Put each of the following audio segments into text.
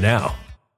now.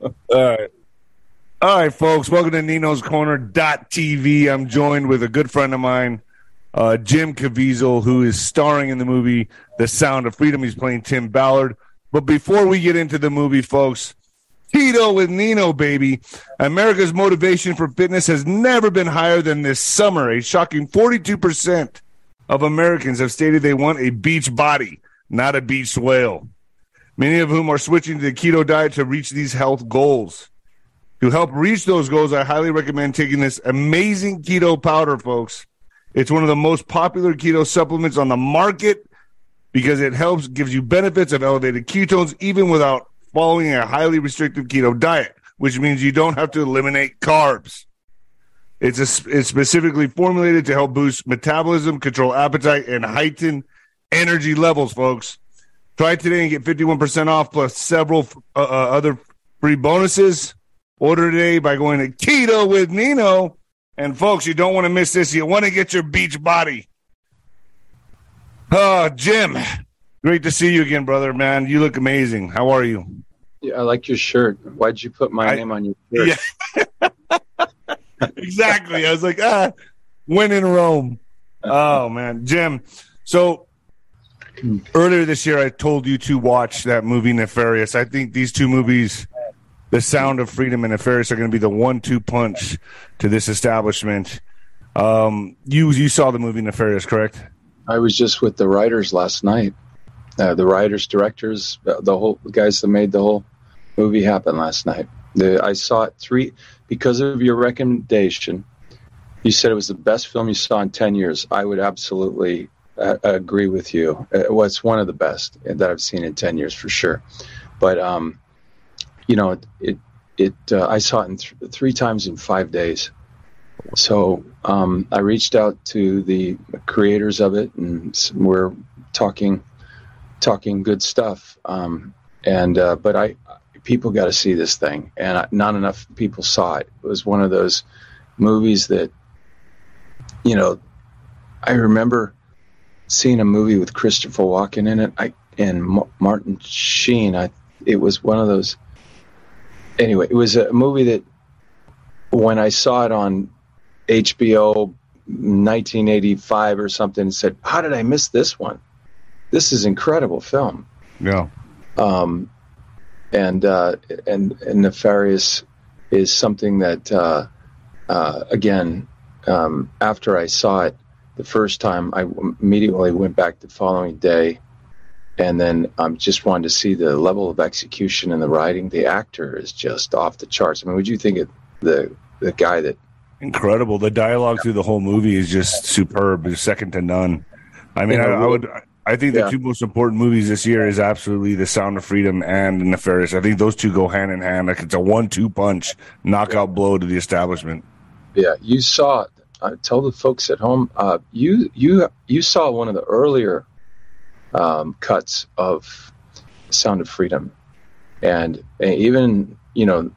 All right. All right, folks. Welcome to Nino's Corner TV. I'm joined with a good friend of mine, uh, Jim Caviezel, who is starring in the movie The Sound of Freedom. He's playing Tim Ballard. But before we get into the movie, folks, Tito with Nino, baby. America's motivation for fitness has never been higher than this summer. A shocking 42% of Americans have stated they want a beach body, not a beach whale. Many of whom are switching to the keto diet to reach these health goals. To help reach those goals, I highly recommend taking this amazing keto powder, folks. It's one of the most popular keto supplements on the market because it helps, gives you benefits of elevated ketones even without following a highly restrictive keto diet, which means you don't have to eliminate carbs. It's, a, it's specifically formulated to help boost metabolism, control appetite, and heighten energy levels, folks. Try it today and get 51% off plus several uh, uh, other free bonuses. Order today by going to Keto with Nino. And folks, you don't want to miss this. You want to get your beach body. Oh, Jim, great to see you again, brother, man. You look amazing. How are you? Yeah, I like your shirt. Why'd you put my I- name on your shirt? Yeah. exactly. I was like, ah, when in Rome. Oh man, Jim. So earlier this year, I told you to watch that movie Nefarious. I think these two movies, The Sound of Freedom and Nefarious, are going to be the one-two punch to this establishment. Um, you you saw the movie Nefarious, correct? I was just with the writers last night. Uh, the writers, directors, the, whole the guys that made the whole movie happen last night. The, I saw it three because of your recommendation. You said it was the best film you saw in ten years. I would absolutely uh, agree with you. It was one of the best that I've seen in ten years for sure. But um, you know, it it, it uh, I saw it in th- three times in five days. So um, I reached out to the creators of it, and we're talking talking good stuff. Um, and uh, but I people got to see this thing, and I, not enough people saw it. It was one of those movies that you know. I remember seeing a movie with Christopher Walken in it. I and Ma- Martin Sheen. I it was one of those. Anyway, it was a movie that when I saw it on HBO 1985 or something said, "How did I miss this one? This is incredible film." Yeah. Um, and uh, and and nefarious is something that uh, uh, again um, after I saw it the first time, I immediately went back the following day, and then um, just wanted to see the level of execution and the writing. The actor is just off the charts. I mean, would you think of the the guy that Incredible. The dialogue through the whole movie is just superb. It's second to none. I mean, I, I would. I think the Yeah. two most important movies this year is absolutely The Sound of Freedom and Nefarious. I think those two go hand in hand. Like it's a one-two punch, knockout blow to the establishment. Yeah, you saw. Uh, tell the folks at home. Uh, you you you saw one of the earlier um, cuts of Sound of Freedom, and, and even you know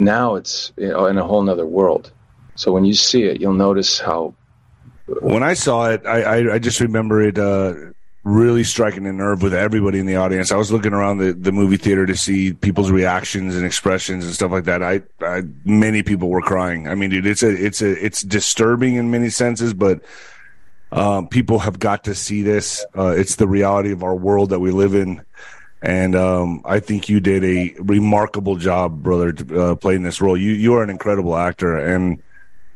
now it's you know, in a whole nother world. So when you see it, you'll notice how When I saw it, I I, I just remember it uh, really striking a nerve with everybody in the audience. I was looking around the, the movie theater to see people's reactions and expressions and stuff like that. I, I many people were crying. I mean, dude, it's a it's a it's disturbing in many senses, but um, people have got to see this. Uh, it's the reality of our world that we live in. And um, I think you did a remarkable job, brother, uh, playing this role. You you are an incredible actor, and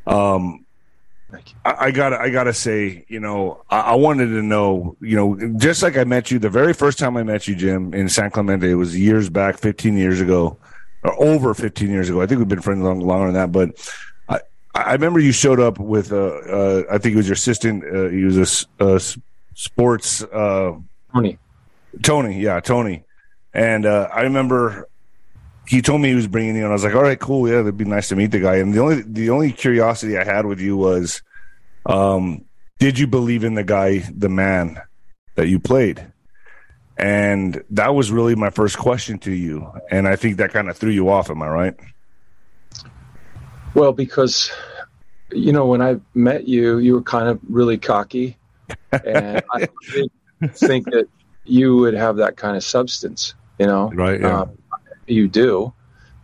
um, I, I gotta I gotta say, you know, I, I wanted to know, you know, just like I met you the very first time I met you, Jim, in San Clemente, it was years back, fifteen years ago, or over fifteen years ago. I think we've been friends long, longer than that, but I I remember you showed up with uh, uh I think it was your assistant. Uh, he was a a sports. Uh, Tony. Tony, yeah, Tony. And uh, I remember he told me he was bringing you, and I was like, all right, cool, yeah, it'd be nice to meet the guy. And the only the only curiosity I had with you was, um, did you believe in the guy, the man that you played? And that was really my first question to you, and I think that kind of threw you off. Am I right? Well, because you know when I met you, you were kind of really cocky, and I didn't think that you would have that kind of substance. You know, right? Yeah. Um, you do.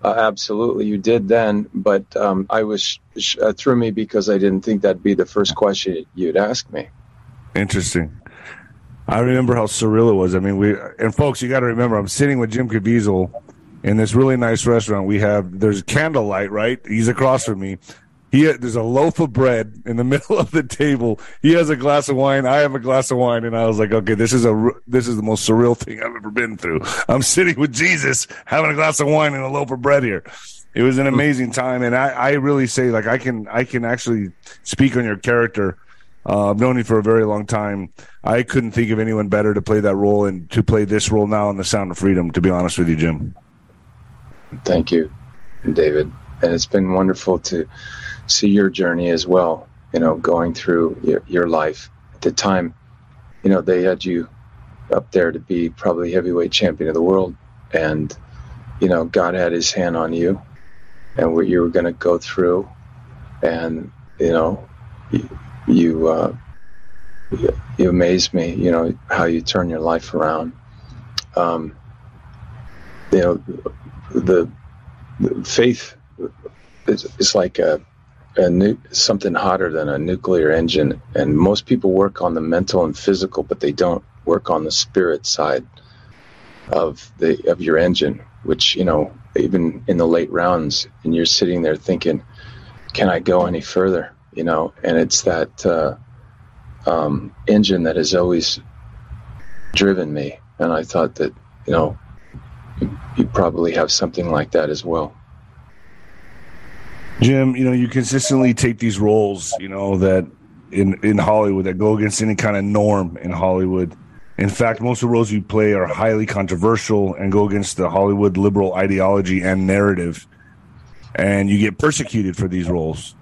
Uh, absolutely, you did then, but um, I was sh- uh, threw me because I didn't think that'd be the first question you'd ask me. Interesting. I remember how surreal it was. I mean, we and folks, you got to remember, I'm sitting with Jim Caviezel in this really nice restaurant. We have there's candlelight, right? He's across from me. He there's a loaf of bread in the middle of the table. He has a glass of wine. I have a glass of wine, and I was like, okay, this is a this is the most surreal thing I've ever been through. I'm sitting with Jesus, having a glass of wine and a loaf of bread here. It was an amazing time, and I, I really say like I can I can actually speak on your character. Uh, I've known you for a very long time. I couldn't think of anyone better to play that role and to play this role now in The Sound of Freedom. To be honest with you, Jim. Thank you, David, and it's been wonderful to see your journey as well. You know, going through your, your life at the time. You know, they had you up there to be probably heavyweight champion of the world, and you know, God had His hand on you, and what you were going to go through, and you know, you you, uh, you me. You know how you turn your life around. Um, you know, the, the faith is, is like a a nu- something hotter than a nuclear engine. And most people work on the mental and physical, but they don't work on the spirit side of the of your engine. Which you know, even in the late rounds, and you're sitting there thinking, "Can I go any further?" You know, and it's that uh, um, engine that has always driven me. And I thought that you know, you probably have something like that as well. Jim, you know, you consistently take these roles, you know, that in in Hollywood that go against any kind of norm in Hollywood. In fact, most of the roles you play are highly controversial and go against the Hollywood liberal ideology and narrative. And you get persecuted for these roles.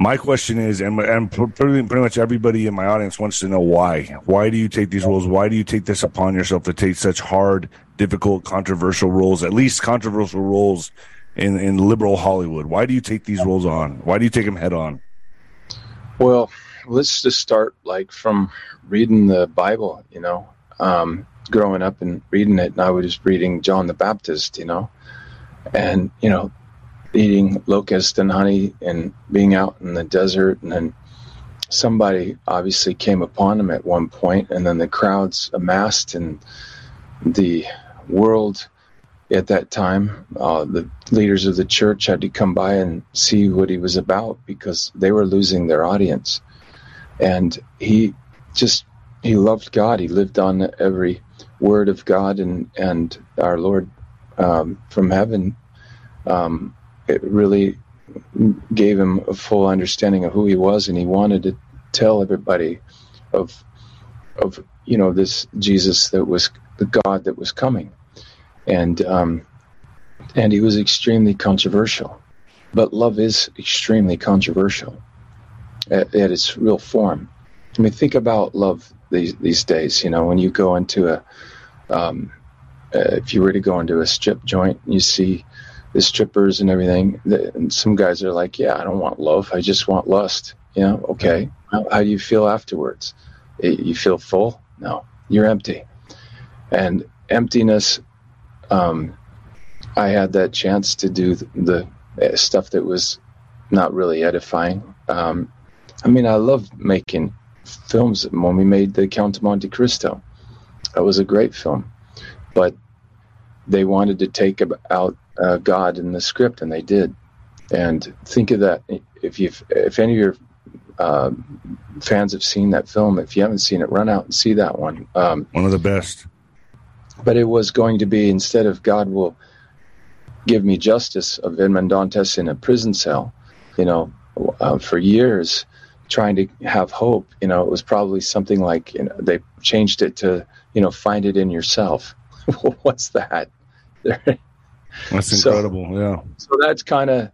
My question is, and, and pretty, pretty much everybody in my audience wants to know why. Why do you take these roles? Why do you take this upon yourself to take such hard, difficult, controversial roles, at least controversial roles in, in liberal Hollywood? Why do you take these roles on? Why do you take them head on? Well, let's just start like from reading the Bible, you know. Um, growing up and reading it, and I was just reading John the Baptist, you know, and, you know, eating locust and honey and being out in the desert. And then somebody obviously came upon him at one point, and then the crowds amassed, and the world at that time, uh, the leaders of the church had to come by and see what he was about because they were losing their audience. And he just he loved God. He lived on every word of God and and our Lord um, from heaven. Um, it really gave him a full understanding of who he was, and he wanted to tell everybody of of you know this Jesus that was the God that was coming and um, and he was extremely controversial. But love is extremely controversial at, at, its real form. I mean, think about love these these days. You know, when you go into a um, uh, if you were to go into a strip joint, you see the strippers and everything. The, and some guys are like, "Yeah, I don't want love. I just want lust." You know, okay. How, how do you feel afterwards? You feel full? No, you're empty. And emptiness um, I had that chance to do the, the stuff that was not really edifying. Um, I mean, I love making films. When we made The Count of Monte Cristo, that was a great film, but they wanted to take out uh, God in the script, and they did. And think of that. If you, if any of your uh, fans have seen that film, if you haven't seen it, run out and see that one. Um, one of the best but it was going to be instead of God will give me justice of Edmond Dantes in a prison cell, you know, uh, for years trying to have hope. You know, it was probably something like you know, they changed it to you know find it in yourself. What's that? That's incredible. So, yeah. So that's kind of.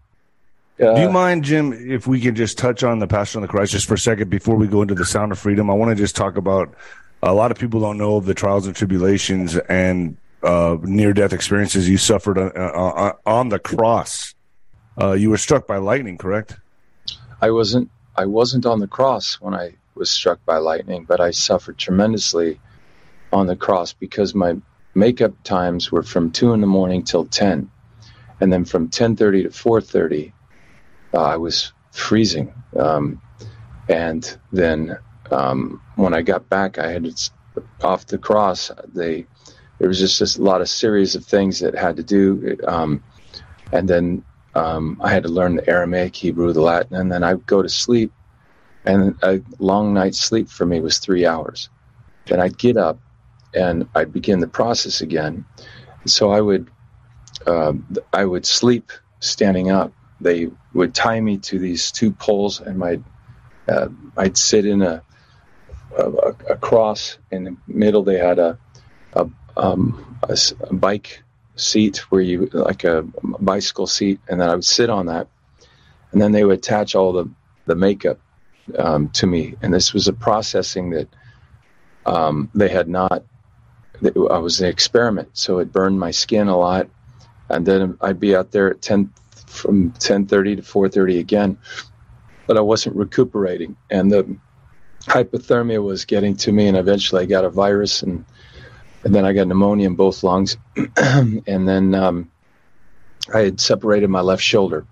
Uh, Do you mind, Jim, if we can just touch on the Passion of the Christ just for a second before we go into the Sound of Freedom? I want to just talk about a lot of people don't know of the trials and tribulations and uh, near death experiences you suffered uh, uh, on the cross. Uh, you were struck by lightning, correct? I wasn't. I wasn't on the cross when I was struck by lightning, but I suffered tremendously on the cross because my makeup times were from two in the morning till ten, and then from ten thirty to four thirty, uh, I was freezing. Um, and then um, when I got back, I had off the cross. They there was just a lot of series of things that had to do, um, and then um, I had to learn the Aramaic, Hebrew, the Latin, and then I'd go to sleep. And a long night's sleep for me was three hours. Then I'd get up and I'd begin the process again. So I would uh, I would sleep standing up. They would tie me to these two poles, and my uh, I'd sit in a, a, a cross. In the middle, they had a a, um, a, a bike seat where you like a bicycle seat, and then I would sit on that, and then they would attach all the the makeup um, to me, and this was a processing that um, they had not. I was an experiment, so it burned my skin a lot, and then I'd be out there at ten from ten thirty to four thirty again, but I wasn't recuperating, and the hypothermia was getting to me, and eventually I got a virus and and then I got pneumonia in both lungs, and then um, I had separated my left shoulder.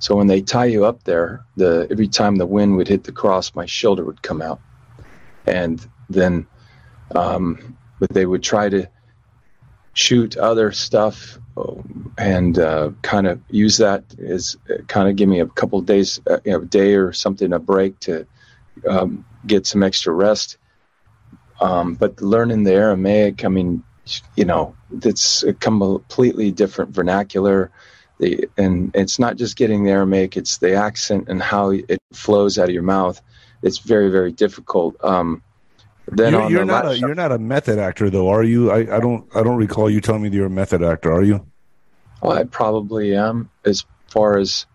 So when they tie you up there, the every time the wind would hit the cross, my shoulder would come out, and then um, but they would try to shoot other stuff and uh, kind of use that as kind of give me a couple days, uh, you know, a day or something, a break to um, get some extra rest. Um, but learning the Aramaic, I mean, you know, it's a completely different vernacular. The, and it's not just getting the Aramaic; it's the accent and how it flows out of your mouth. It's very, very difficult. Um, then you're, you're not a you're not a method actor though, are you? I, I don't I don't recall you telling me that you're a method actor. Are you? Well, I probably am. As far as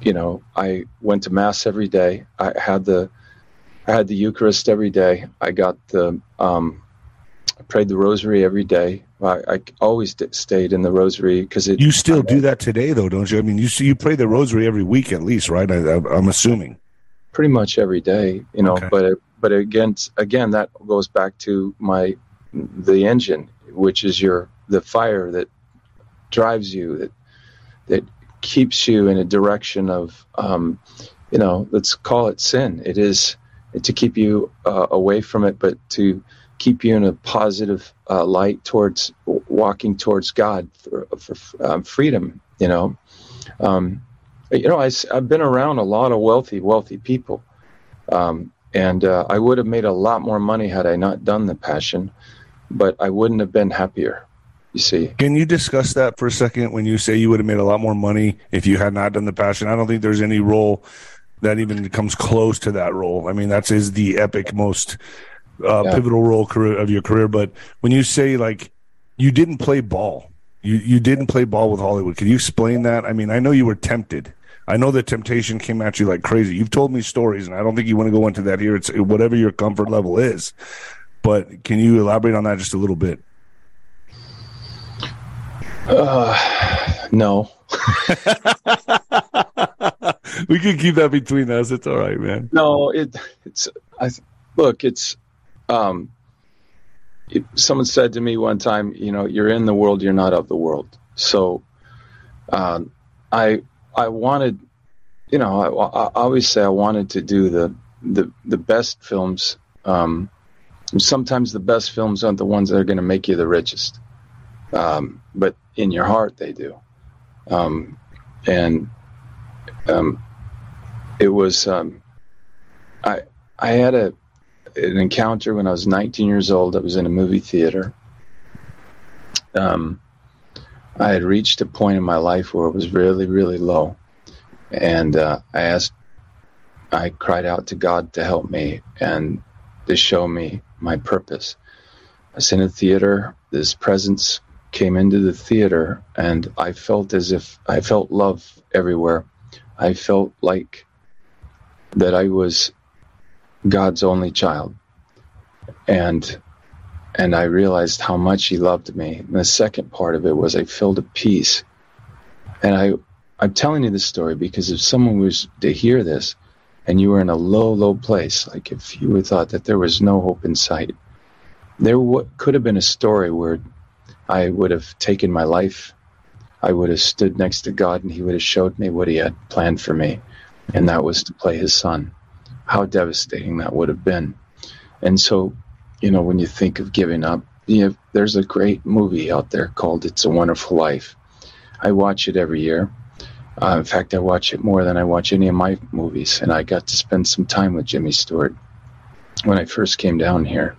you know, I went to mass every day. I had the I had the Eucharist every day. I got the um, I prayed the Rosary every day. I, I always stayed in the Rosary because it. You still do that today, though, don't you? I mean, you see, you pray the Rosary every week at least, right? I, am assuming. Pretty much every day, you know. Okay. But but again, again, that goes back to my the engine, which is your the fire that drives you that that keeps you in a direction of um, you know let's call it sin. It is to keep you uh, away from it, but to keep you in a positive uh, light towards walking towards God for, for um, freedom. You know, um, you know, I, have been around a lot of wealthy, wealthy people, um, and uh, I would have made a lot more money had I not done the passion, but I wouldn't have been happier. You see, can you discuss that for a second? When you say you would have made a lot more money if you had not done the passion, I don't think there's any role that even comes close to that role. I mean, that's is the epic, most uh, yeah. pivotal role career of your career. But when you say like you didn't play ball, you you didn't play ball with Hollywood. Can you explain that? I mean, I know you were tempted. I know the temptation came at you like crazy. You've told me stories, and I don't think you want to go into that here. It's whatever your comfort level is. But can you elaborate on that just a little bit? Uh, no. we can keep that between us. It's all right, man. No, it it's I look, it's um it, someone said to me one time, you know, you're in the world, you're not of the world. So um I I wanted you know, I, I always say I wanted to do the the the best films um sometimes the best films aren't the ones that are going to make you the richest. Um, but in your heart they do. Um, and um, it was um, I I had a an encounter when I was 19 years old. I was in a movie theater. Um, I had reached a point in my life where it was really really low, and uh, I asked, I cried out to God to help me and to show me my purpose. I was in a theater. This presence came into the theater and I felt as if I felt love everywhere. I felt like that I was God's only child. And and I realized how much he loved me. And the second part of it was I felt a peace. And I I'm telling you this story because if someone was to hear this and you were in a low, low place, like if you thought that there was no hope in sight, there w- could have been a story where I would have taken my life. I would have stood next to God and He would have showed me what He had planned for me, and that was to play His Son. How devastating that would have been. And so, you know, when you think of giving up, you know, there's a great movie out there called It's a Wonderful Life. I watch it every year. Uh, in fact, I watch it more than I watch any of my movies, and I got to spend some time with Jimmy Stewart when I first came down here.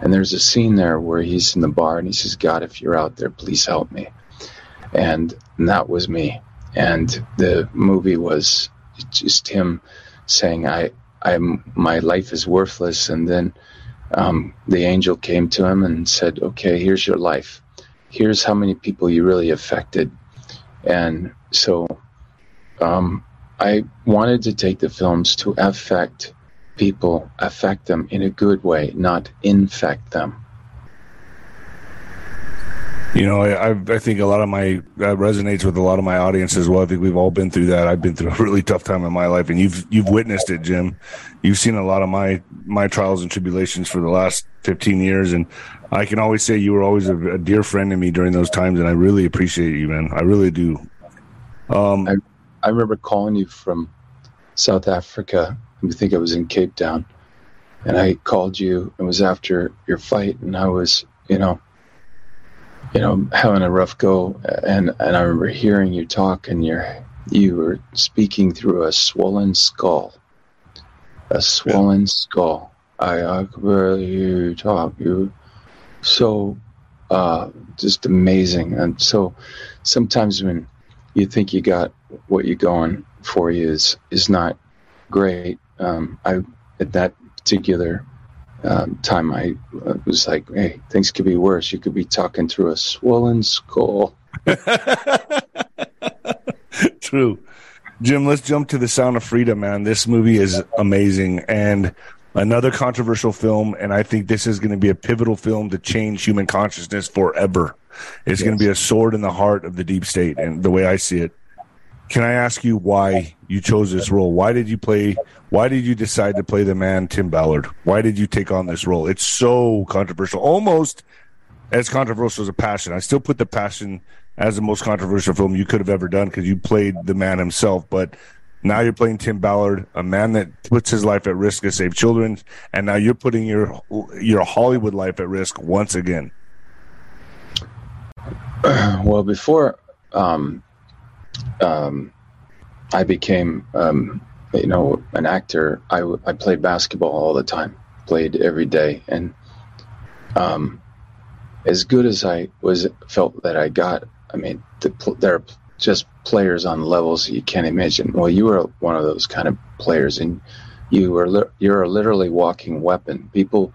And there's a scene there where he's in the bar and he says, God, if you're out there, please help me. And, that was me. And the movie was just him saying, I, I'm, my life is worthless. And then um, the angel came to him and said, Okay, here's your life. Here's how many people you really affected. And so um, I wanted to take the films to affect people affect them in a good way, not infect them. You know, I, I think a lot of my that resonates with a lot of my audience as well. I think we've all been through that. I've been through a really tough time in my life, and you've you've witnessed it, Jim. You've seen a lot of my my trials and tribulations for the last fifteen years, and I can always say you were always a, a dear friend to me during those times, and I really appreciate you, man. I really do. Um, I, I remember calling you from South Africa I think I was in Cape Town, and I called you. It was after your fight, and I was, you know, you know, having a rough go. And and I remember hearing you talk, and you you were speaking through a swollen skull, a swollen yeah. skull. I I could barely hear you talk. You so uh, just amazing. And so sometimes when you think you got what you're going for you is is not great um, I at that particular um, time I uh, was like, "Hey, things could be worse. You could be talking through a swollen skull." True, Jim. Let's jump to the Sound of Freedom, man. This movie is amazing and another controversial film, and I think this is going to be a pivotal film to change human consciousness forever. It's yes. going to be a sword in the heart of the deep state, and the way I see it. Can I ask you why you chose this role? Why did you play? Why did you decide to play the man Tim Ballard? Why did you take on this role? It's so controversial, almost as controversial as a passion. I still put the passion as the most controversial film you could have ever done because you played the man himself. But now you're playing Tim Ballard, a man that puts his life at risk to save children, and now you're putting your your Hollywood life at risk once again. Well, before um, um, I became, um, you know, an actor. I, I played basketball all the time, played every day, and um, as good as I was felt that I got. I mean, the, there are just players on levels you can't imagine. Well, you were one of those kind of players, and you were you're a literally walking weapon. People,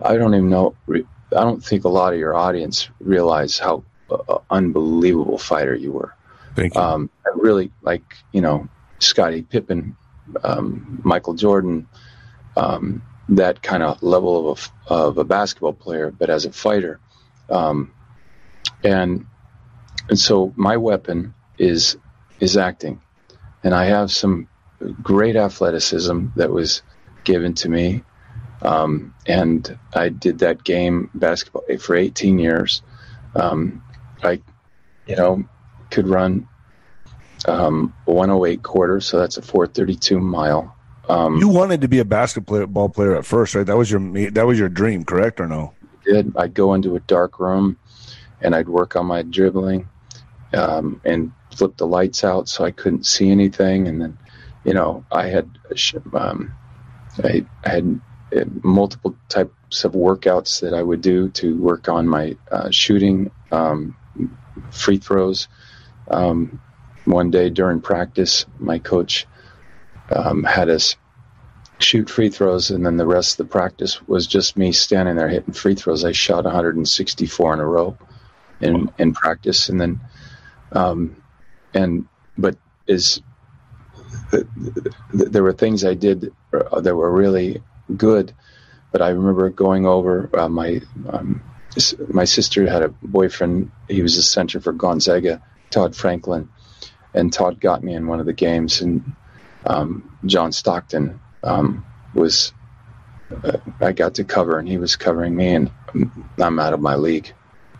I don't even know. I don't think a lot of your audience realize how uh, unbelievable fighter you were. Thank you. Um, really like, you know, Scottie Pippen, um, Michael Jordan, um, that kind of level of a, of a basketball player, but as a fighter. Um, and and so my weapon is is acting, and I have some great athleticism that was given to me, um, and I did that game basketball for 18 years. Um, I, you know, could run um, 108 quarters, so that's a 432 mile. Um, you wanted to be a basketball player at first, right? That was your that was your dream, correct or no? I did I'd go into a dark room, and I'd work on my dribbling, um, and flip the lights out so I couldn't see anything, and then, you know, I had um, I, I had uh, multiple types of workouts that I would do to work on my uh, shooting, um, free throws. Um, one day during practice, my coach um, had us shoot free throws, and then the rest of the practice was just me standing there hitting free throws. I shot 164 in a row. in in practice, and then um, and but is there were things I did that were really good, but I remember going over uh, my um, my sister had a boyfriend. He was a center for Gonzaga, Todd Franklin, and Todd got me in one of the games, and um, John Stockton um, was. Uh, I got to cover, and he was covering me, and I'm out of my league.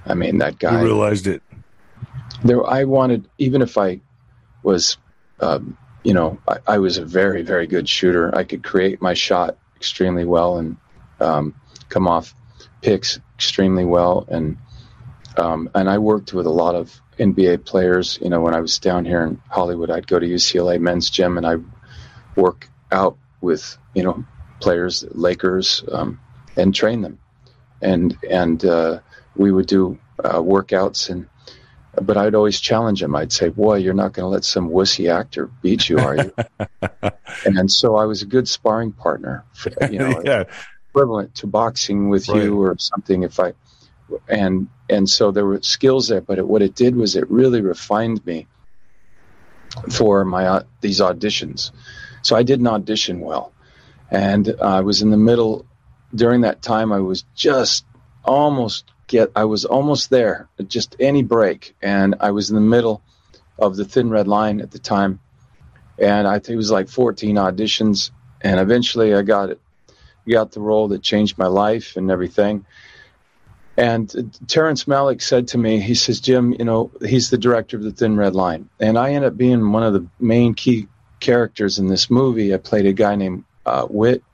I mean, that guy. You realized it. There, I wanted, even if I was, um, you know, I, I, was a very, very good shooter. I could create my shot extremely well and um, come off picks extremely well, and um, and I worked with a lot of NBA players. You know, when I was down here in Hollywood, I'd go to UCLA men's gym and I work out with you know players, Lakers, um, and train them, and and uh, we would do uh, workouts and. But I'd always challenge him. I'd say, "Boy, you're not going to let some wussy actor beat you, are you?" and so I was a good sparring partner. For, you know, yeah. equivalent to boxing with right. you or something. If I and and so there were skills there but it, what it did was it really refined me for my uh, these auditions. So i did not audition well. And i was in the middle during that time i was just almost get i was almost there just any break. And i was in the middle of the thin red line at the time. And i think it was like 14 auditions. And eventually i got it got the role that changed my life and everything and Terrence Malick said to me, he says, Jim, you know, he's the director of The Thin Red Line. And I end up being one of the main key characters in this movie. I played a guy named uh, Witt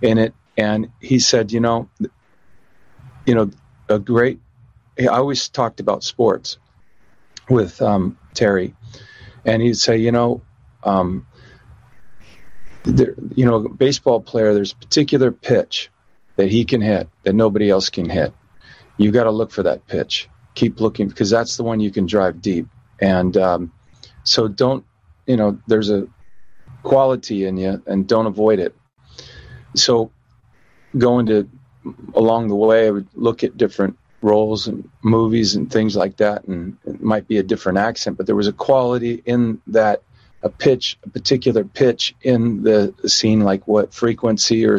in it. And he said, you know, you know, a great, I always talked about sports with um, Terry. And he'd say, you know, um, there, you know, baseball player, there's a particular pitch that he can hit that nobody else can hit you got to look for that pitch. Keep looking because that's the one you can drive deep. And um, so don't, you know, there's a quality in you and don't avoid it. So going to along the way, I would look at different roles and movies and things like that, and it might be a different accent, but there was a quality in that, a pitch, a particular pitch in the scene, like what frequency or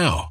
now.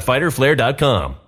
www.fighterflare.com.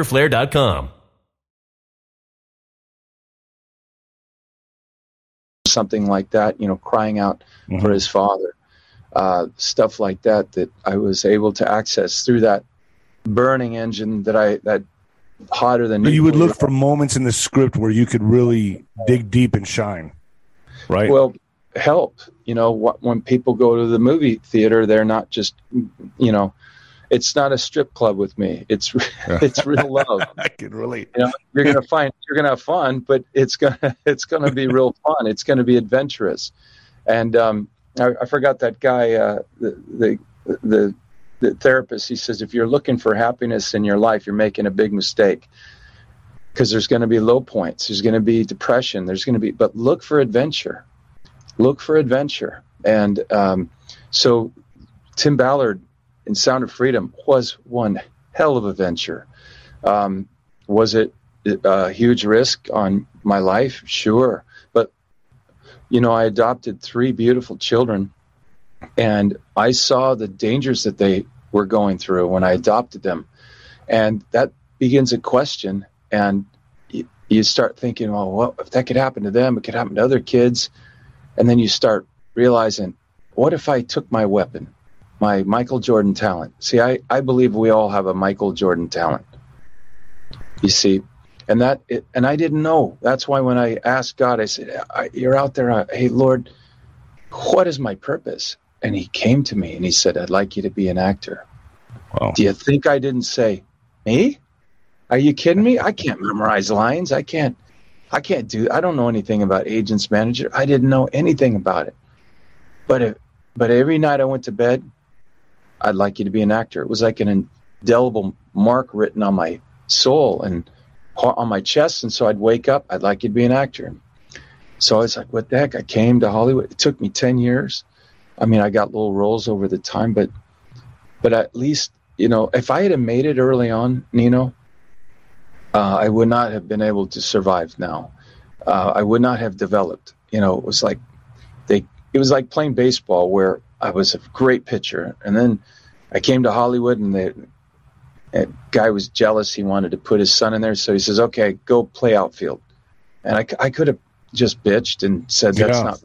fighterflare.com. something like that, you know, crying out mm-hmm. for his father, uh, stuff like that, that I was able to access through that burning engine that I, that hotter than you would look for moments in the script where you could really dig deep and shine, right? Well, help, you know, when people go to the movie theater, they're not just, you know, it's not a strip club with me. It's it's real love. I can relate. You know, you're gonna find you're gonna have fun, but it's gonna it's gonna be real fun. It's gonna be adventurous. And um, I, I, forgot that guy, uh, the, the the the therapist. He says if you're looking for happiness in your life, you're making a big mistake because there's going to be low points. There's going to be depression. There's going to be, but look for adventure. Look for adventure. And um, so Tim Ballard in Sound of Freedom was one hell of a venture. Um, was it a huge risk on my life? Sure. But, you know, I adopted three beautiful children and I saw the dangers that they were going through when I adopted them. And that begins a question. And you, you start thinking, well, what if that could happen to them? It could happen to other kids. And then you start realizing, what if I took my weapon my Michael Jordan talent. See, I, I believe we all have a Michael Jordan talent. You see, and that it, and I didn't know. That's why when I asked God, I said, "You're out there. Uh, hey, Lord, what is my purpose?" And He came to me and He said, "I'd like you to be an actor." Wow. Do you think I didn't say, "Me? Are you kidding me? I can't memorize lines. I can't. I can't do. I don't know anything about agents manager. I didn't know anything about it. But if, but every night I went to bed, I'd like you to be an actor. It was like an indelible mark written on my soul and on my chest. And so I'd wake up, I'd like you to be an actor. So I was like, what the heck? I came to Hollywood. It took me 10 years. I mean, I got little roles over the time, but, but at least, you know, if I had made it early on, Nino, uh, I would not have been able to survive now. Uh, I would not have developed. You know, it was like they, it was like playing baseball where I was a great pitcher. And then I came to Hollywood and the guy was jealous. He wanted to put his son in there. So he says, okay, go play outfield. And I, I could have just bitched and said, that's yeah. not,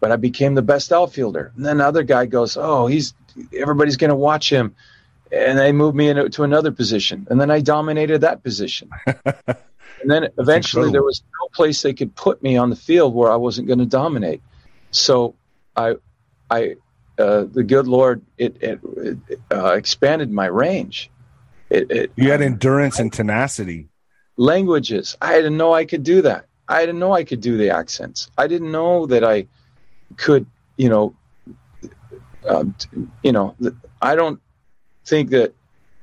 but I became the best outfielder. And then the other guy goes, oh, he's, everybody's going to watch him. And they moved me into another position. And then I dominated that position. and then eventually there was no place they could put me on the field where I wasn't going to dominate. So I, I uh, the good Lord it, it, it uh, expanded my range. It, you had endurance and tenacity. Languages. I didn't know I could do that. I didn't know I could do the accents. I didn't know that I could, you know, uh, you know. I don't think that,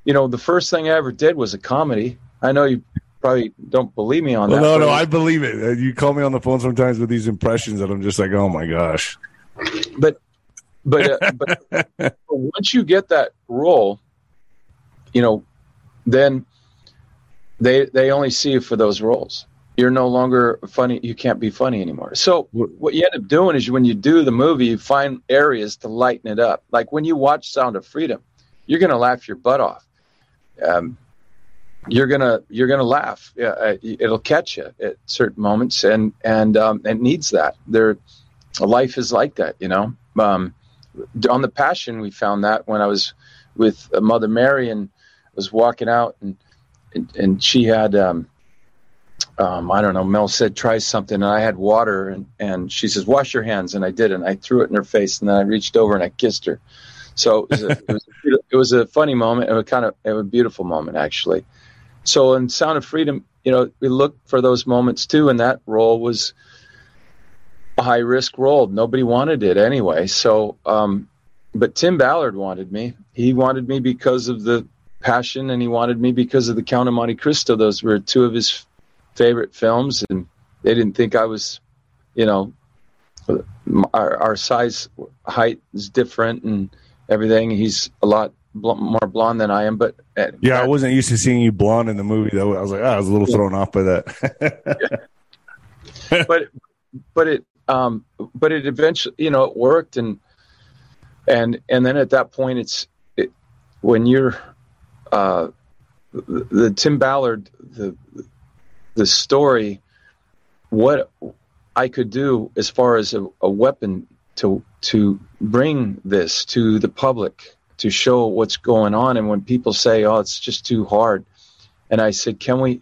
you know, the first thing I ever did was a comedy. I know you probably don't believe me on that. No, no, I believe it. You call me on the phone sometimes with these impressions that I'm just like, oh my gosh. But but, uh, but, but once you get that role, you know, then they they only see you for those roles. You're no longer funny. You can't be funny anymore. So what you end up doing is when you do the movie, you find areas to lighten it up. Like when you watch Sound of Freedom, you're going to laugh your butt off. Um, you're gonna you're gonna laugh. Uh, it'll catch you at certain moments, and and um, it needs that. There, life is like that, you know. Um, on the Passion, we found that when I was with Mother Mary and was walking out, and and, and she had. Um, um, I don't know. Mel said try something, and I had water, and, and she says wash your hands, and I did, and I threw it in her face, and then I reached over and I kissed her. So it was a, it was a, it was a funny moment, it was kind of it was a beautiful moment actually. So in Sound of Freedom, you know, we look for those moments too, and that role was a high risk role. Nobody wanted it anyway. So, um, but Tim Ballard wanted me. He wanted me because of the passion, and he wanted me because of the Count of Monte Cristo. Those were two of his favorite films, and they didn't think I was, you know, our, our size, height is different, and everything. He's a lot bl- more blonde than I am, but uh, yeah, I wasn't used to seeing you blonde in the movie. Though I was like, oh, I was a little thrown off by that. but but it um, but it eventually, you know, it worked, and and and then at that point, it's it, when you're uh, the, the Tim Ballard the the story, what I could do as far as a, a weapon to to bring this to the public to show what's going on and when people say oh it's just too hard. And i said can we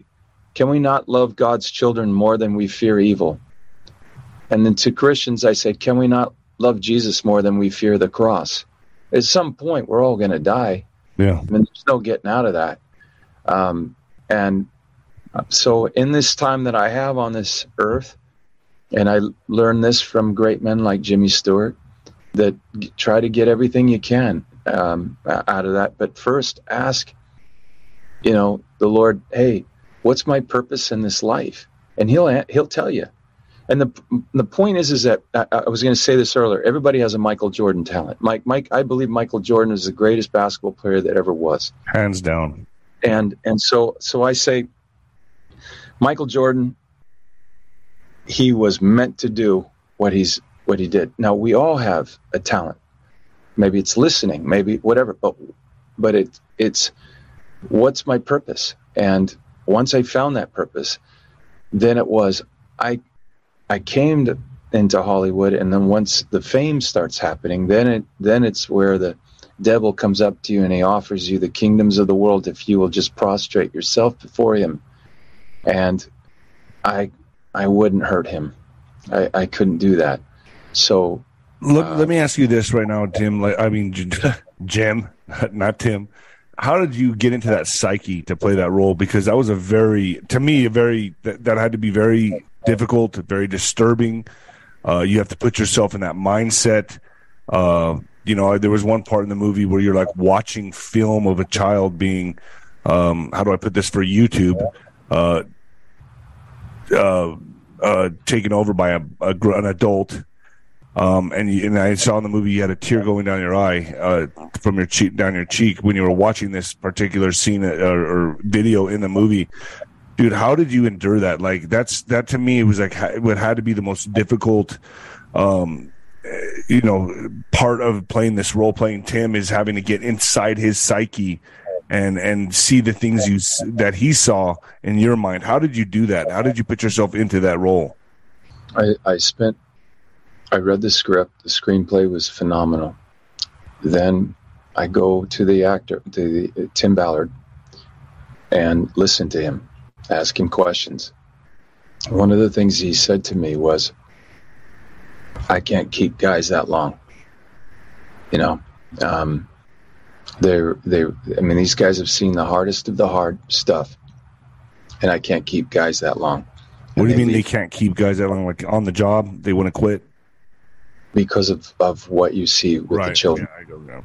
can we not love god's children more than we fear evil and then to christians i said can we not love jesus more than we fear the cross at some point we're all going to die yeah I mean, there's no getting out of that um, and so in this time that i have on this earth and I learned this from great men like Jimmy Stewart that try to get everything you can um, out of that. But first, ask, you know, the Lord, hey, what's my purpose in this life? And he'll he'll tell you. And the the point is, is that I, I was going to say this earlier. Everybody has a Michael Jordan talent. Mike, Mike, I believe Michael Jordan is the greatest basketball player that ever was, hands down. And and so so I say, Michael Jordan he was meant to do what he's what he did. Now we all have a talent. Maybe it's listening, maybe whatever, but but it it's what's my purpose? And once I found that purpose, then it was I I came to, into Hollywood and then once the fame starts happening, then it then it's where the devil comes up to you and he offers you the kingdoms of the world if you will just prostrate yourself before him. And I I wouldn't hurt him. I, I couldn't do that. So Look, uh, let me ask you this right now, Tim. Like, I mean, Jim, not Tim. How did you get into that psyche to play that role? Because that was a very, to me, a very that, that had to be very difficult, very disturbing. Uh, you have to put yourself in that mindset. Uh, you know, there was one part in the movie where you're like watching film of a child being, um, how do I put this for YouTube? Uh, uh, uh, taken over by a, a an adult. Um, and you, and I saw in the movie you had a tear going down your eye uh, from your cheek down your cheek when you were watching this particular scene or, or, video in the movie. Dude, how did you endure that? Like that's that to me it was like what had to be the most difficult um, you know part of playing this role playing tim is having to get inside his psyche and and see the things you that he saw in your mind. How did you do that? How did you put yourself into that role? I, I spent. I read the script. The screenplay was phenomenal. Then I go to the actor, to the, Tim Ballard, and listen to him, ask him questions. One of the things he said to me was, "I can't keep guys that long." You know, um, they're they're, I mean, these guys have seen the hardest of the hard stuff, and I can't keep guys that long. What do you mean leave. they can't keep guys that long? Like on the job, they want to quit because of of what you see with right. the children. Yeah, I go now.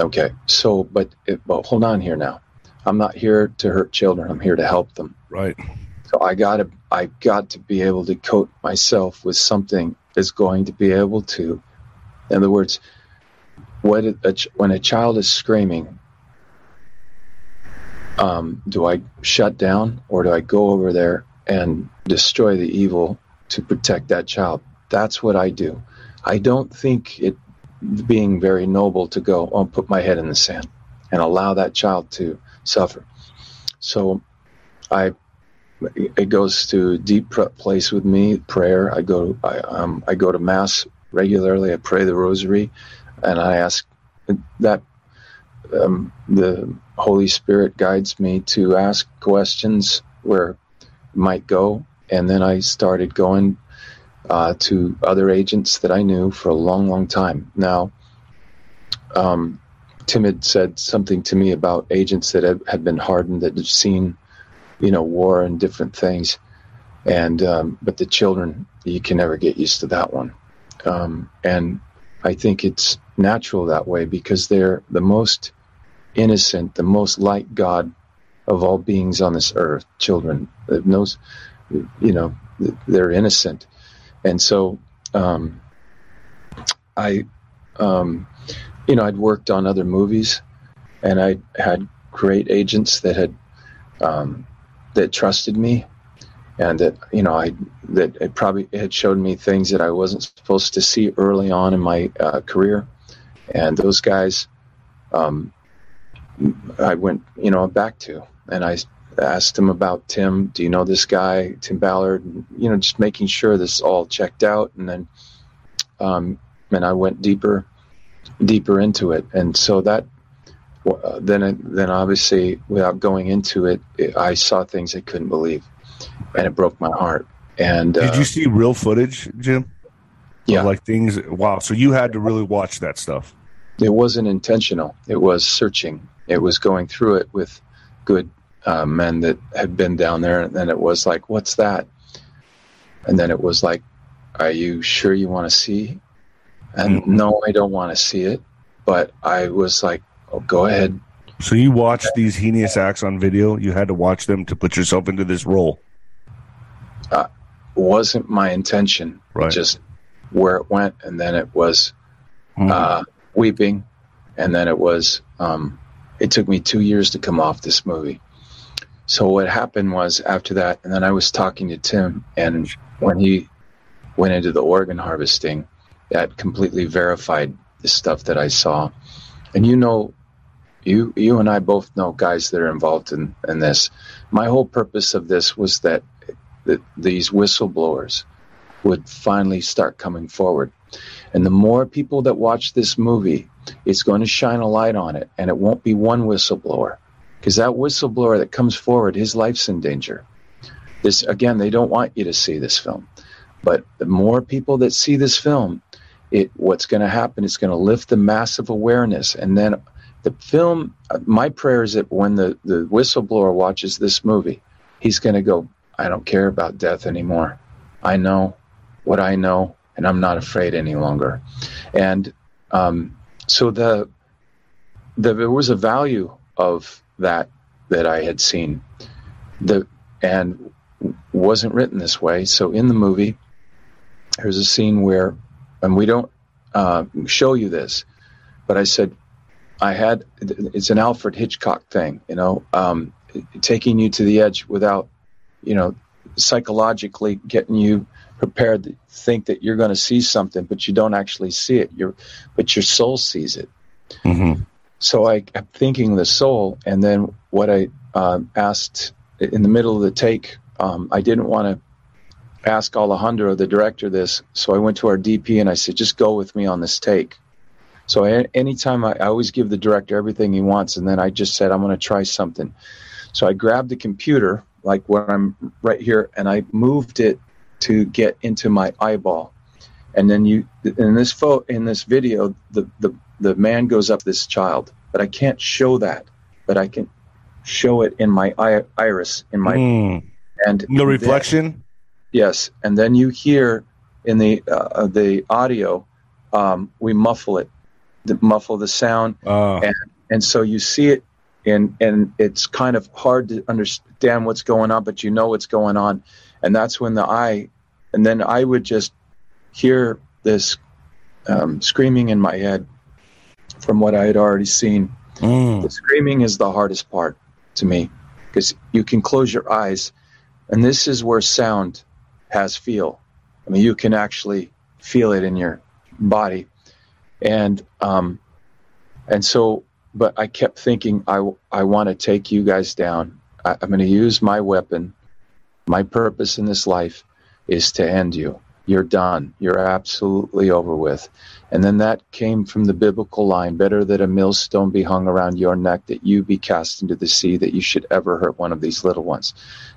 Okay, so but it, well, hold on here now. I'm not here to hurt children. I'm here to help them. Right. So I got to I got to be able to coat myself with something that's going to be able to, in other words, what a, when a child is screaming, um, do I shut down or do I go over there and destroy the evil to protect that child? That's what I do. I don't think it being very noble to go, oh, put my head in the sand and allow that child to suffer. So I it goes to deep place with me prayer i go I, um, I go to mass regularly i pray the rosary and I ask that um, the Holy Spirit guides me to ask questions where might go, and then I started going uh, to other agents that I knew for a long, long time. Now, um, Tim had said something to me about agents that had, had been hardened that had seen, you know, war and different things, and um, but the children you can never get used to that one, um, and I think it's natural that way because they're the most innocent, the most like God of all beings on this earth. Children, knows, you know, they're innocent, and so um, I, um, you know, I'd worked on other movies, and I had great agents that had um, that trusted me, and that you know I that it probably had showed me things that I wasn't supposed to see early on in my uh, career, and those guys, um, I went you know back to, and I asked him about Tim. Do you know this guy, Tim Ballard? You know, just making sure this all checked out, and then, um, and I went deeper, deeper into it, and so that. Uh, then, then obviously, without going into it, it, I saw things I couldn't believe, and it broke my heart. And did uh, you see real footage, Jim? Yeah, like things. Wow, so you had to really watch that stuff. It wasn't intentional. It was searching. It was going through it with good uh, men that had been down there, and then it was like, "What's that?" And then it was like, "Are you sure you want to see?" And mm-hmm. no, I don't want to see it. But I was like, "Oh, go ahead." So you watched these heinous acts on video. You had to watch them to put yourself into this role. Uh, wasn't my intention. Right. Just where it went, and then it was mm-hmm. uh, weeping, and then it was. Um, it took me two years to come off this movie. So what happened was after that, and then I was talking to Tim, and when he went into the organ harvesting, that completely verified the stuff that I saw. And you know, you you and I both know guys that are involved in, in this. My whole purpose of this was that, that these whistleblowers would finally start coming forward. And the more people that watch this movie, it's going to shine a light on it, and it won't be one whistleblower because that whistleblower that comes forward, his life's in danger. This again, they don't want you to see this film, but the more people that see this film, it what's going to happen? is going to lift the massive awareness, and then the film. My prayer is that when the the whistleblower watches this movie, he's going to go, "I don't care about death anymore. I know what I know, and I'm not afraid any longer." And um, so the, the there was a value of that that I had seen. The and wasn't written this way. So in the movie, there's a scene where, and we don't uh, show you this, but I said I had it's an Alfred Hitchcock thing, you know, um, taking you to the edge without, you know, psychologically getting you prepared to think that you're going to see something, but you don't actually see it. Your but your soul sees it. Mm-hmm. So I kept thinking the soul, and then what I uh, asked in the middle of the take, um, I didn't want to ask Alejandro, the director, this. So I went to our DP and I said, just go with me on this take. So I, anytime I, I always give the director everything he wants, and then I just said, I'm going to try something. So I grabbed the computer, like where I'm right here, and I moved it to get into my eyeball. And then you in this photo in this video, the, the the man goes up this child, but I can't show that, but I can show it in my iris in my mm. and the reflection. Yes, and then you hear in the uh, the audio, um, we muffle it, the, muffle the sound, uh. and and so you see it, and and it's kind of hard to understand what's going on, but you know what's going on, and that's when the eye, and then I would just hear this um, screaming in my head from what I had already seen. Mm. The screaming is the hardest part to me because you can close your eyes, and this is where sound has feel. I mean, you can actually feel it in your body, and um, and so. But I kept thinking, I I want to take you guys down. I, I'm going to use my weapon. My purpose in this life is to end you. you're done. You're absolutely over with. And then that came from the biblical line better that a millstone be hung around your neck, that you be cast into the sea, that you should ever hurt one of these little ones.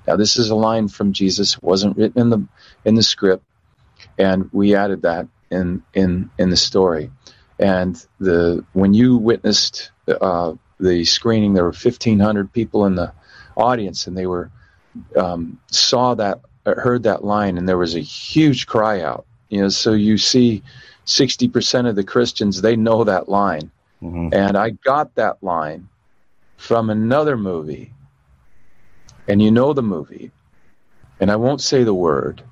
Now, this is a line from Jesus. It wasn't written in the, in the script, and we added that in, in, in the story. And the when you witnessed uh, the screening, there were 1,500 people in the audience, and they were um, saw that heard that line, and there was a huge cry out. You know, so you see, 60% of the Christians they know that line, mm-hmm. and I got that line from another movie, and you know the movie, and I won't say the word.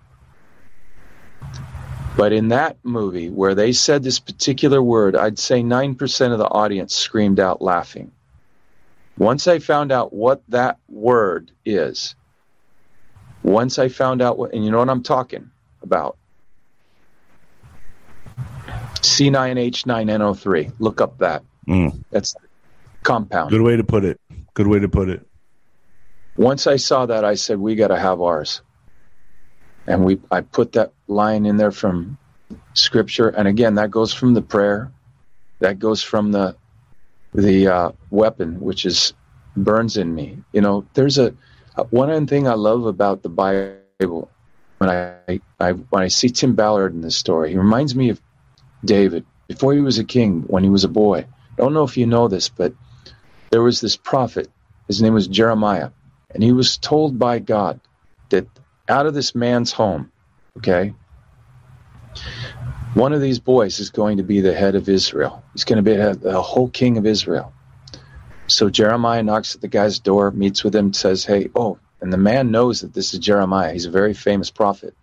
But in that movie, where they said this particular word, I'd say 9% of the audience screamed out laughing. Once I found out what that word is, once I found out what, and you know what I'm talking about. C9H9NO3. Look up that. Mm. That's compound. Good way to put it. Good way to put it. Once I saw that, I said, we got to have ours. And we, I put that line in there from scripture. And again, that goes from the prayer. That goes from the, the uh, weapon, which is burns in me. You know, there's a, one thing I love about the Bible when I, I when I see Tim Ballard in this story, he reminds me of David before he was a king when he was a boy. I don't know if you know this, but there was this prophet. His name was Jeremiah, and he was told by God that out of this man's home, okay, one of these boys is going to be the head of Israel. He's going to be the whole king of Israel. So Jeremiah knocks at the guy's door, meets with him, says, Hey, oh, and the man knows that this is Jeremiah. He's a very famous prophet.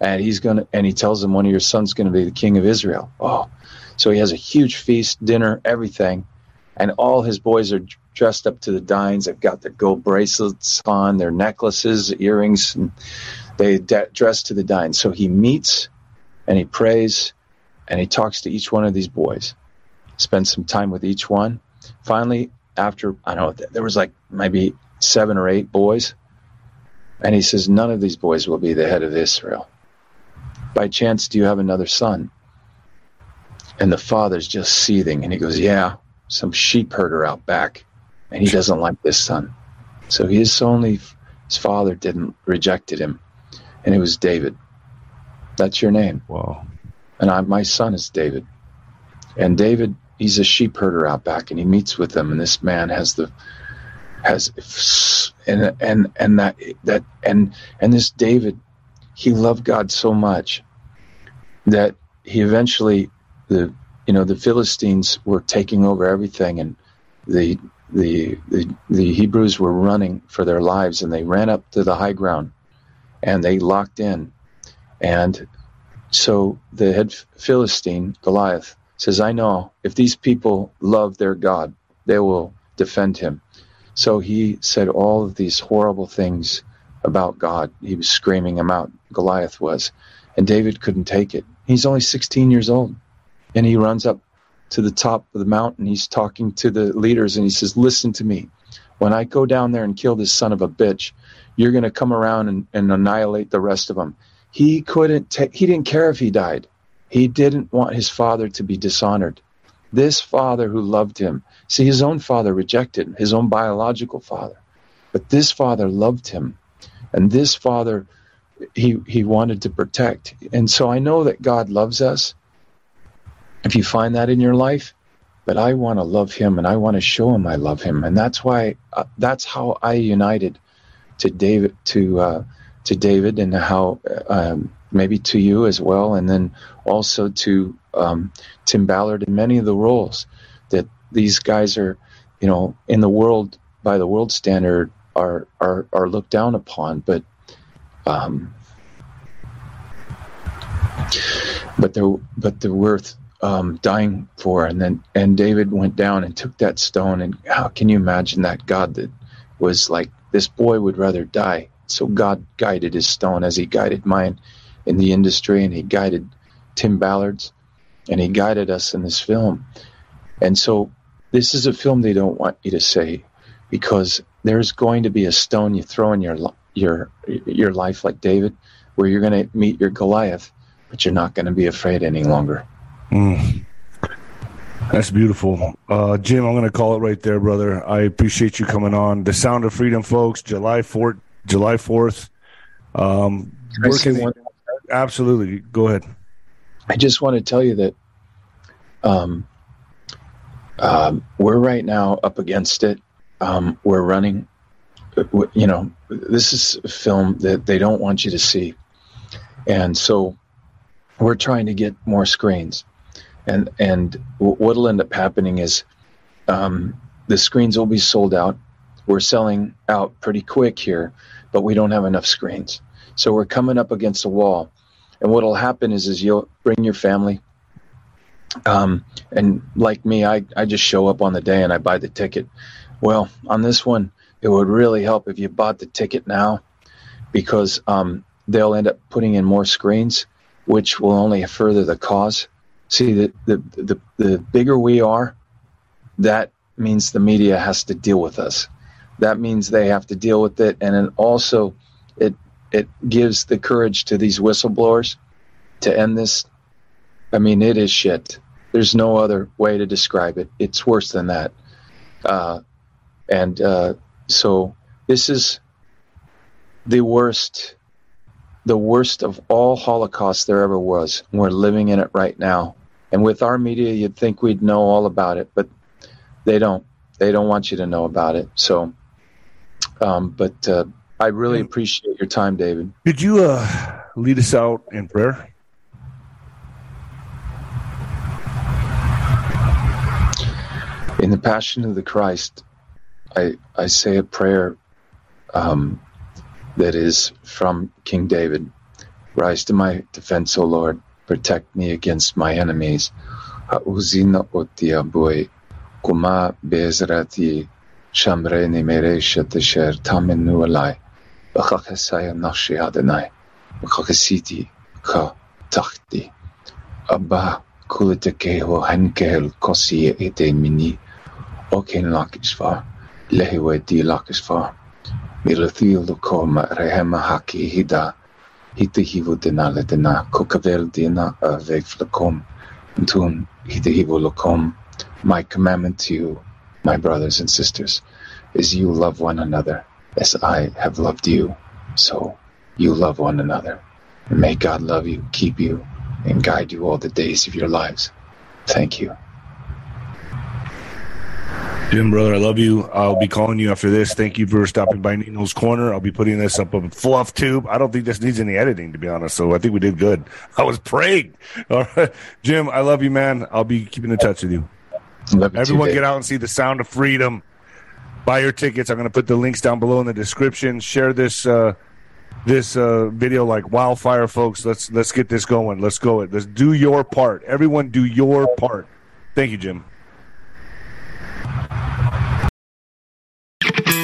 And he's gonna and he tells him one of your sons is gonna be the king of Israel. Oh. So he has a huge feast, dinner, everything. And all his boys are dressed up to the dines. They've got their gold bracelets on, their necklaces, earrings, and they de- dress to the dines. So he meets and he prays and he talks to each one of these boys, spends some time with each one finally, after I don't know, there was like maybe seven or eight boys, and he says, None of these boys will be the head of Israel. By chance, do you have another son? And the father's just seething, and he goes, Yeah, some sheep herder out back, and he doesn't like this son. So his only his father didn't rejected him, and it was David. That's your name. Wow. And I, my son is David. And David he's a sheep herder out back and he meets with them and this man has the has and and and that that and and this David he loved God so much that he eventually the you know the Philistines were taking over everything and the the the, the Hebrews were running for their lives and they ran up to the high ground and they locked in and so the head Philistine Goliath says, I know if these people love their God, they will defend him. So he said all of these horrible things about God. He was screaming them out, Goliath was. And David couldn't take it. He's only 16 years old. And he runs up to the top of the mountain. He's talking to the leaders and he says, Listen to me. When I go down there and kill this son of a bitch, you're going to come around and, and annihilate the rest of them. He couldn't take, he didn't care if he died. He didn't want his father to be dishonored. This father who loved him, see, his own father rejected him, his own biological father. But this father loved him. And this father, he, he wanted to protect. And so I know that God loves us. If you find that in your life, but I want to love him and I want to show him I love him. And that's why, uh, that's how I united to David, to, uh, to David and how, um, maybe to you as well, and then also to um, Tim Ballard and many of the roles that these guys are, you know, in the world by the world standard are are are looked down upon, but um, but they're but they're worth um, dying for. And then and David went down and took that stone. And how can you imagine that God that was like this boy would rather die? So God guided his stone as he guided mine in the industry, and he guided Tim Ballard's, and he guided us in this film. And so, this is a film they don't want you to say because there's going to be a stone you throw in your your your life, like David. where you're going to meet your Goliath, but you're not going to be afraid any longer. Mm. That's beautiful. Uh, Jim, I'm going to call it right there, brother. I appreciate you coming on. The Sound of Freedom, folks, July 4th. July 4th. Um, absolutely. Go ahead. I just want to tell you that um, um, we're right now up against it. Um, we're running, you know, this is a film that they don't want you to see. And so we're trying to get more screens. And, and what'll end up happening is um, the screens will be sold out. We're selling out pretty quick here, but we don't have enough screens. So we're coming up against a wall. And what'll happen is, is you'll bring your family, um, and like me, I, I just show up on the day and I buy the ticket. Well, on this one, it would really help if you bought the ticket now because um, they'll end up putting in more screens, which will only further the cause. See, the, the, the, the bigger we are, that means the media has to deal with us. That means they have to deal with it. And then also, it, it gives the courage to these whistleblowers to end this I mean, it is shit. There's no other way to describe it. It's worse than that. Uh, and uh, so this is the worst, the worst of all Holocausts there ever was. We're living in it right now. And with our media, you'd think we'd know all about it, but they don't. They don't want you to know about it. So, um, but uh, I really appreciate your time, David. Could you uh, lead us out in prayer? in the Passion of the Christ, I I say a prayer um, that is from King David. Rise to my defense, O Lord. Protect me against my enemies. Ha'uzina otia bui. Kuma bezrati shamreni meresha tesher tamenu alai. B'chachesaya nashi Adonai. B'chachesiti ka tachti. Abba kulitekeho hankel kosi ete mini. Oken lakisva, lehiwe di lakisva. Milathil koma rehema haki hida. Hita hivu dina le dina, kokavel dina aveg flakom. Hita hivu lakom. My commandment to you, my brothers and sisters, is you love one another as I have loved you. So you love one another. And may God love you, keep you, and guide you all the days of your lives. Thank you. Jim, brother, I love you. I'll be calling you after this. Thank you for stopping by Nino's Corner. I'll be putting this up on Fluff Tube. I don't think this needs any editing, to be honest. So I think we did good. I was praying. All right. Jim, I love you, man. I'll be keeping in touch with you. Love Everyone too, get out and see The Sound of Freedom. Buy your tickets. I'm going to put the links down below in the description. Share this uh, this uh, video like wildfire, folks. Let's let's get this going. Let's go. It. Let's do your part. Everyone, do your part. Thank you, Jim.